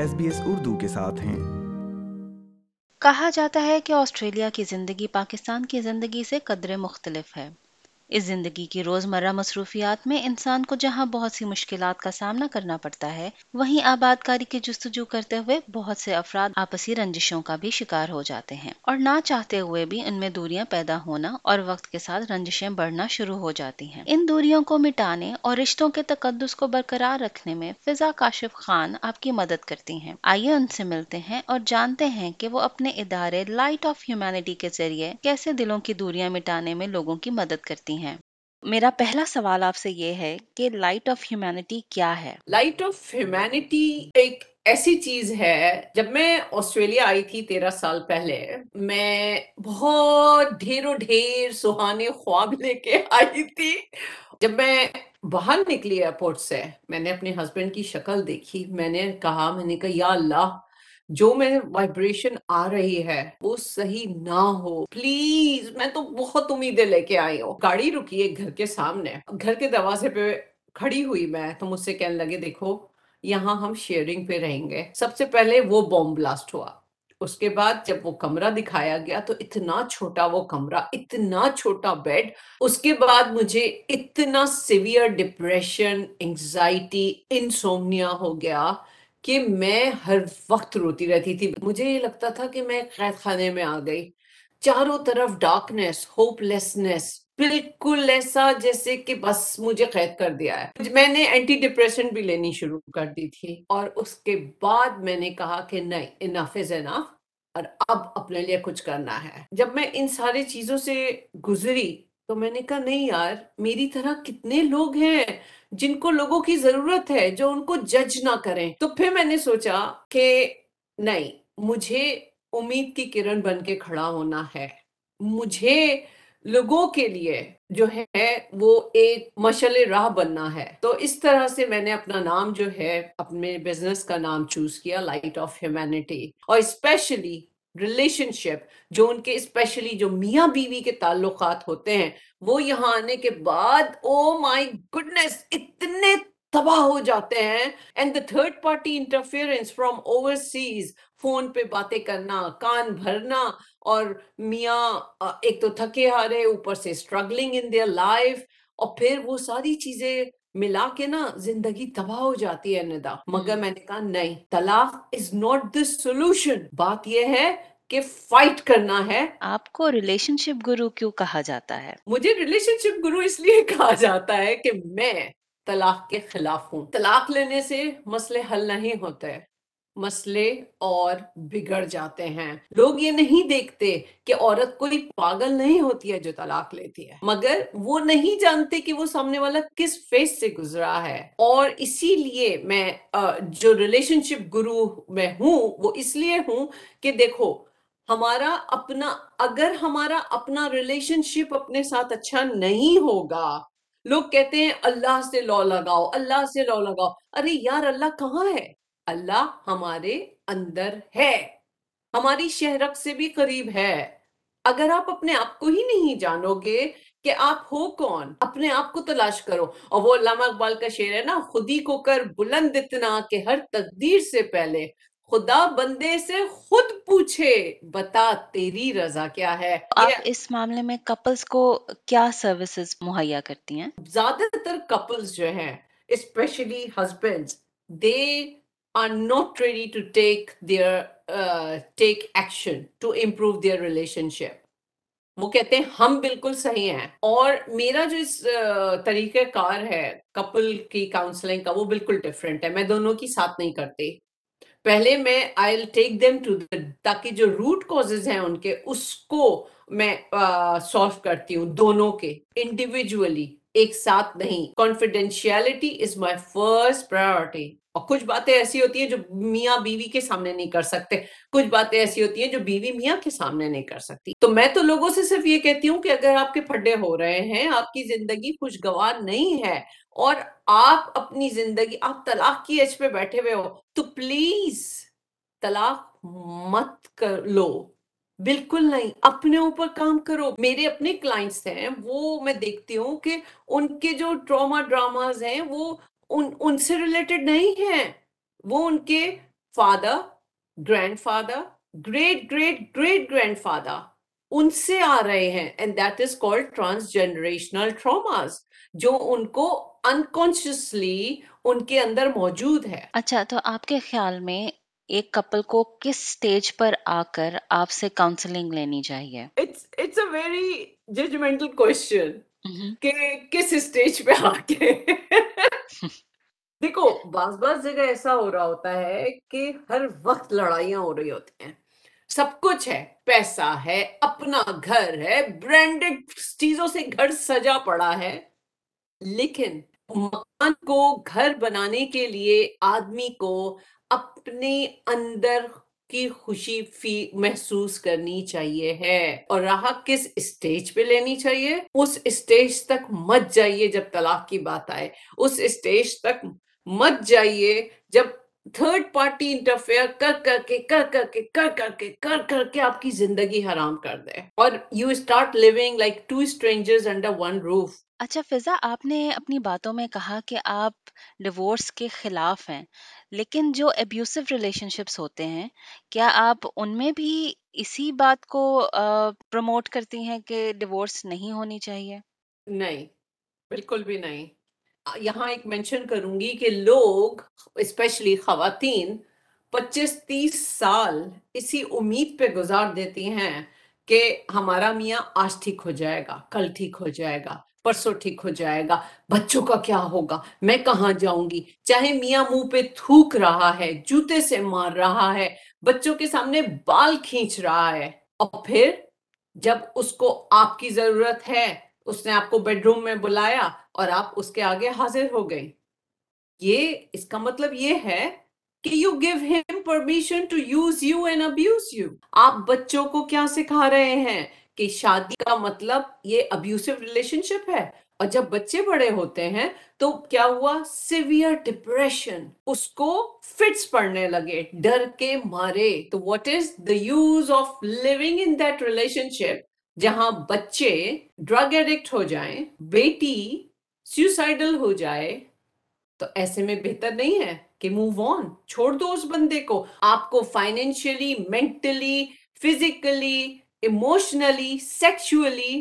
S B S Urdu کے ساتھ ہیں۔ کہا جاتا ہے کہ آسٹریلیا کی زندگی پاکستان کی زندگی سے قدرے مختلف ہے۔ اس زندگی کی روزمرہ مصروفیات میں انسان کو جہاں بہت سی مشکلات کا سامنا کرنا پڑتا ہے، وہیں آباد کاری کی جستجو کرتے ہوئے بہت سے افراد آپسی رنجشوں کا بھی شکار ہو جاتے ہیں۔ اور نہ چاہتے ہوئے بھی ان میں دوریاں پیدا ہونا اور وقت کے ساتھ رنجشیں بڑھنا شروع ہو جاتی ہیں۔ ان دوریوں کو مٹانے اور رشتوں کے تقدس کو برقرار رکھنے میں فضا کاشف خان آپ کی مدد کرتی ہیں۔ آئیے ان سے ملتے ہیں اور جانتے ہیں کہ وہ اپنے ادارے لائٹ آف ہیومینٹی کے ذریعے کیسے دلوں کی دوریاں مٹانے میں لوگوں کی مدد کرتی ہیں۔ ہیں۔ میرا پہلا سوال آپ سے یہ ہے کہ لائٹ آف ہیومینٹی کیا ہے؟ لائٹ آف ہیومینٹی ایک ایسی چیز ہے، جب میں آسٹریلیا آئی تھی تیرہ سال پہلے، میں بہت ڈھیر و ڈھیر سہانے خواب لے کے آئی تھی۔ جب میں باہر نکلی ایئرپورٹ سے، میں نے اپنے ہسبینڈ کی شکل دیکھی، میں نے کہا، میں نے کہا، یا اللہ جو میں وائبریشن آ رہی ہے وہ صحیح نہ ہو۔ پلیز میں تو بہت امیدیں لے کے آئی ہوں۔ گاڑی رکی ہے گھر کے سامنے۔ گھر کے دروازے پہ کھڑی ہوئی میں۔ تو مجھ سے کہنے لگے، دیکھو، یہاں ہم شیئرنگ پہ رہیں گے۔ سب سے پہلے وہ بوم بلاسٹ ہوا۔ اس کے بعد جب وہ کمرہ دکھایا گیا تو اتنا چھوٹا وہ کمرہ، اتنا چھوٹا بیڈ اس کے بعد مجھے اتنا سیویئر ڈپریشن انگزائٹی انسومنیا ہو گیا۔ کہ میں ہر وقت روتی رہتی تھی۔ مجھے یہ لگتا تھا کہ میں قید خانے میں آ گئی۔ چاروں طرف ڈارکنیس ہوپ لیسنس بالکل ایسا جیسے کہ بس مجھے قید کر دیا ہے۔ میں نے اینٹی ڈپریشن بھی لینی شروع کر دی تھی۔ اور اس کے بعد میں نے کہا کہ نہیں انف از انف اور اب اپنے لیے کچھ کرنا ہے۔ جب میں ان ساری چیزوں سے گزری تو میں نے کہا، نہیں یار، میری طرح کتنے لوگ ہیں جن کو لوگوں کی ضرورت ہے جو ان کو جج نہ کریں. تو پھر میں نے سوچا کہ نہیں، مجھے امید کی کرن بن کے کھڑا ہونا ہے۔ مجھے لوگوں کے لیے جو ہے وہ ایک مشل راہ بننا ہے۔ تو اس طرح سے میں نے اپنا نام جو ہے، اپنے بزنس کا نام چوز کیا لائٹ آف ہیومینٹی اور اسپیشلی ریلیشن شپ جو ان کے اسپیشلی جو میاں بیوی کے تعلقات ہوتے ہیں، وہ یہاں آنے کے بعد او مائی گڈنس اتنے تباہ ہو جاتے ہیں۔ And the third party interference from overseas phone پہ باتیں کرنا، کان بھرنا، اور میاں ایک تو تھکے ہارے، اوپر سے اسٹرگلنگ ان دیئر لائف اور پھر وہ ساری چیزیں ملا کے نا زندگی تباہ ہو جاتی ہے ندا مگر میں نے کہا نہیں طلاق از ناٹ دس سولوشن بات یہ ہے کہ فائٹ کرنا ہے۔ آپ کو ریلیشن شپ گرو کیوں کہا جاتا ہے؟ مجھے ریلیشن شپ گرو اس لیے کہا جاتا ہے کہ میں طلاق کے خلاف ہوں۔ طلاق لینے سے مسئلے حل نہیں ہوتے۔ مسئلے اور بگڑ جاتے ہیں۔ لوگ یہ نہیں دیکھتے کہ عورت کوئی پاگل نہیں ہوتی ہے جو طلاق لیتی ہے۔ مگر وہ نہیں جانتے کہ وہ سامنے والا کس فیس سے گزرا ہے۔ اور اسی لیے میں جو ریلیشن شپ گرو میں ہوں، وہ اس لیے ہوں کہ دیکھو، ہمارا اپنا، اگر ہمارا اپنا ریلیشن شپ اپنے ساتھ اچھا نہیں ہوگا، لوگ کہتے ہیں اللہ سے لو لگاؤ، اللہ سے لو لگاؤ۔ ارے یار، اللہ کہاں ہے؟ اللہ ہمارے اندر ہے۔ ہماری شہرک سے بھی قریب ہے۔ اگر آپ اپنے آپ کو ہی نہیں جانو گے کہ آپ ہو کون اپنے آپ کو تلاش کرو۔ اور وہ علامہ اقبال کا شعر ہے نا خودی کو کر بلند اتنا کہ ہر تقدیر سے پہلے خدا بندے سے خود پوچھے بتا تیری رضا کیا ہے۔ آپ اس معاملے میں کپلز کو کیا سروسز مہیا کرتی ہیں؟ زیادہ تر کپلز جو ہیں especially husband they are not ready to take their take action to improve their relationship وہ کہتے ہیں ہم بالکل صحیح ہیں اور میرا جو اس طریقہ کار ہے کپل کی کاؤنسلنگ کا وہ بالکل ڈفرینٹ ہے میں دونوں کی ساتھ نہیں کرتی پہلے میں آئی ٹیک دیم ٹو تاکہ جو روٹ کوزز ہیں ان کے اس کو میں سالو کرتی ہوں دونوں کے انڈیویجولی ایک ساتھ نہیں۔ Confidentiality is my first priority اور کچھ باتیں ایسی ہوتی ہیں جو میاں بیوی کے سامنے نہیں کر سکتے۔ کچھ باتیں ایسی ہوتی ہیں جو بیوی میاں کے سامنے نہیں کر سکتی۔ تو میں تو لوگوں سے صرف یہ کہتی ہوں کہ اگر آپ کے پھڈے ہو رہے ہیں، آپ کی زندگی خوشگوار نہیں ہے اور آپ اپنی زندگی، آپ طلاق کی ایج پہ بیٹھے ہوئے ہو، تو پلیز طلاق مت کر لو۔ بالکل نہیں۔ اپنے اوپر کام کرو۔ میرے اپنے کلائنٹس ہیں، وہ میں دیکھتی ہوں کہ ان کے جو ٹراما ڈراماز ہیں، وہ ان ان سے ریلیٹڈ نہیں ہیں۔ وہ ان کے father grandfather great great great grandfather ان سے آ رہے ہیں۔ And that is called transgenerational traumas جو ان کو انکانشیسلی ان کے اندر موجود ہے۔ اچھا تو آپ کے خیال میں ایک کپل کو کس سٹیج پر آ کر آپ سے کاؤنسلنگ لینی چاہیے؟ It's it's a very judgmental question کہ کس اسٹیج پہ آ کے؟ دیکھو بعض بعض جگہ ایسا ہو رہا ہوتا ہے کہ ہر وقت لڑائیاں ہو رہی ہوتی ہیں۔ سب کچھ ہے پیسہ ہے اپنا گھر ہے برانڈڈ چیزوں سے گھر سجا پڑا ہے۔ لیکن مکان کو گھر بنانے کے لیے آدمی کو اپنے اندر کی خوشی فی محسوس کرنی چاہیے ہے اور رہا کس اسٹیج پہ لینی چاہیے؟ اس اسٹیج تک مت جائیے جب طلاق کی بات آئے۔ اس اسٹیج تک مت جائیے جب تھرڈ پارٹی انٹرفیئر کر کر کے کر کر کے کر کر کے کر کر کے آپ کی زندگی حرام کر دے اور you start living like two strangers under one roof اچھا فضا آپ نے اپنی باتوں میں کہا کہ آپ ڈیورس کے خلاف ہیں لیکن جو ابیوسو ریلیشن شپس ہوتے ہیں کیا آپ ان میں بھی اسی بات کو پروموٹ کرتی ہیں کہ ڈیورس نہیں ہونی چاہیے نہیں بالکل بھی نہیں یہاں ایک مینشن کروں گی کہ لوگ اسپیشلی خواتین، پچیس تیس سال اسی امید پہ گزار دیتی ہیں کہ ہمارا میاں آج ٹھیک ہو جائے گا، کل ٹھیک ہو جائے گا، پرسوں ٹھیک ہو جائے گا، بچوں کا کیا ہوگا، میں کہاں جاؤں گی؟ چاہے میاں منہ پہ تھوک رہا ہے، جوتے سے مار رہا ہے، بچوں کے سامنے بال کھینچ رہا ہے، اور پھر جب اس کو آپ کی ضرورت ہے، اس نے آپ کو بیڈ روم میں بلایا اور آپ اس کے آگے حاضر ہو گئی یہ اس کا مطلب یہ ہے کہ you give him permission to use you and abuse you آپ بچوں کو کیا سکھا رہے ہیں کہ شادی کا مطلب یہ ابیوسو ریلیشن شپ ہے۔ اور جب بچے بڑے ہوتے ہیں تو کیا ہوا؟ سیویئر ڈپریشن اس کو فٹس پڑنے لگے، ڈر کے مارے۔ تو what is the use of living in that relationship جہاں بچے ڈرگ ایڈکٹ ہو جائیں، بیٹی سیوسائڈل ہو جائے تو ایسے میں بہتر نہیں ہے کہ موو آن چھوڑ دو اس بندے کو۔ آپ کو financially mentally physically emotionally sexually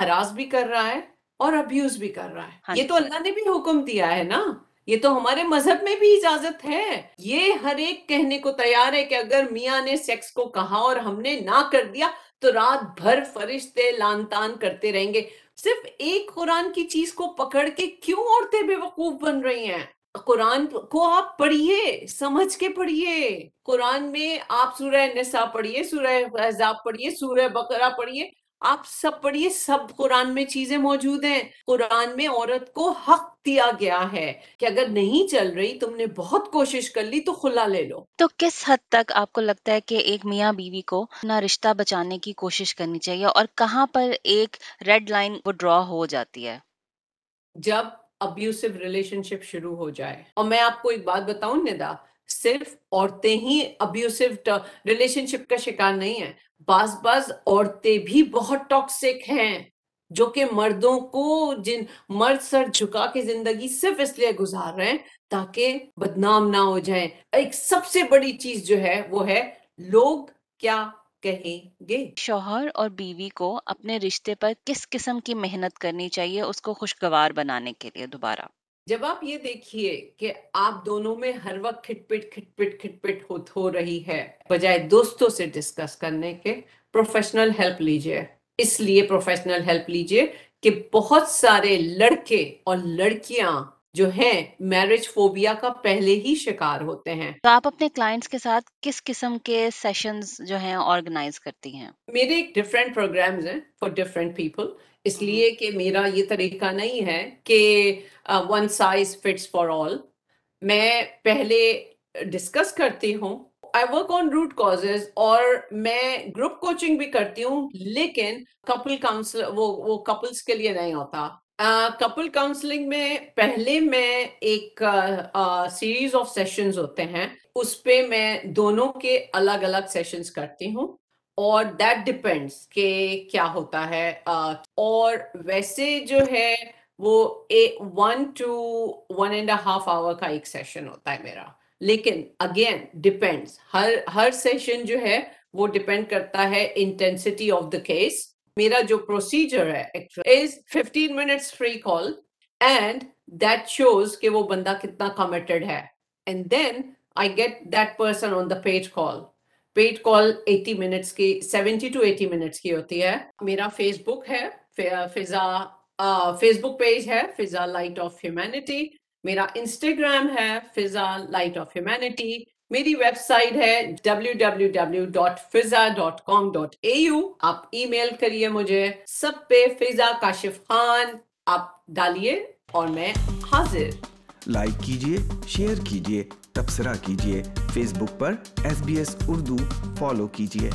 harass بھی کر رہا ہے اور ابیوز بھی کر رہا ہاں ہے یہ جی تو اللہ نے بھی حکم دیا ہے نا۔ یہ تو ہمارے مذہب میں بھی اجازت ہے۔ یہ ہر ایک کہنے کو تیار ہے کہ اگر میاں نے سیکس کو کہا اور ہم نے نہ کر دیا تو رات بھر فرشتے لان تان کرتے رہیں گے۔ صرف ایک قرآن کی چیز کو پکڑ کے کیوں عورتیں بے وقوف بن رہی ہیں؟ قرآن کو آپ پڑھیے، سمجھ کے پڑھیے۔ قرآن میں آپ سورہ نساء پڑھیے، سورہ احزاب پڑھیے، سورہ بقرہ پڑھیے۔ آپ سب پڑھیے سب قرآن میں چیزیں موجود ہیں۔ قرآن میں عورت کو حق دیا گیا ہے کہ اگر نہیں چل رہی تم نے بہت کوشش کر لی تو خلا لے لو۔ تو کس حد تک آپ کو لگتا ہے کہ ایک میاں بیوی کو اپنا رشتہ بچانے کی کوشش کرنی چاہیے اور کہاں پر ایک ریڈ لائن وہ ڈرا ہو جاتی ہے؟ جب ابیوسو ریلیشن شپ شروع ہو جائے۔ اور میں آپ کو ایک بات بتاؤں ندا صرف عورتیں ہی ابیوسو ریلیشن شپ کا شکار نہیں ہیں۔ بعض بعض عورتیں بھی بہت ٹاکسک ہیں، جو کہ مردوں کو جن مرد سر جھکا کے زندگی صرف اس لیے گزار رہے ہیں تاکہ بدنام نہ ہو جائیں۔ ایک سب سے بڑی چیز جو ہے، وہ ہے لوگ کیا کہیں گے؟ شوہر اور بیوی کو اپنے رشتے پر کس قسم کی محنت کرنی چاہیے، اس کو خوشگوار بنانے کے لیے دوبارہ؟ جب آپ یہ دیکھیے کہ آپ دونوں میں ہر وقت کھٹ پٹ کھٹ پٹ کھٹ پٹ ہو رہی ہے، بجائے دوستوں سے ڈسکس کرنے کے پروفیشنل ہیلپ لیجیے۔ اس لیے پروفیشنل ہیلپ لیجیے کہ بہت سارے لڑکے اور لڑکیاں جو ہیں میرج فوبیا کا پہلے ہی شکار ہوتے ہیں۔ تو آپ اپنے کلائنٹس کے ساتھ کس قسم کے سیشنز جو ہیں آرگنائز کرتی ہیں؟ میرے ایک ڈفرینٹ پروگرامز ہیں فار ڈفرینٹ پیپل اس لیے کہ میرا یہ طریقہ نہیں ہے کہ one size fits for all میں پہلے ڈسکس کرتی ہوں۔ I work on root causes اور میں گروپ کوچنگ بھی کرتی ہوں لیکن کپل کاؤنسل وہ وہ کپلس کے لیے نہیں ہوتا۔ کپل کاؤنسلنگ میں پہلے میں ایک سیریز آف سیشنز ہوتے ہیں۔ اس پہ میں دونوں کے الگ الگ سیشنز کرتی ہوں۔ اور دیٹ ڈپینڈس کہ کیا ہوتا ہے۔ اور ویسے جو ہے وہ one to one and half hour کا ایک سیشن ہوتا ہے میرا۔ لیکن اگین ڈپینڈس ہر ہر سیشن جو ہے وہ ڈپینڈ کرتا ہے انٹینسٹی آف دا کیس میرا جو پروسیجر ہے is fifteen minutes free call and that shows کہ وہ بندہ کتنا کمیٹڈ ہے. And then I get that person on the page call paid call eighty minutes کی سیونٹی ٹو ایٹی منٹس کی ہوتی ہے. میرا فیس بک ہے فضا فیس بک پیج ہے فضا لائٹ آف ہیومینٹی میرا انسٹاگرام ہے فضا لائٹ آف ہیومینٹی میری ویب سائٹ ہے www.fiza.com.au dot com dot A U آپ ای میل کریے مجھے. سب پہ فضا کاشف خان آپ ڈالیے اور میں حاضر. لائک کیجیے شیئر کیجیے، تبصرہ کیجیے. فیس بک پر S B S Urdu follow کیجیے.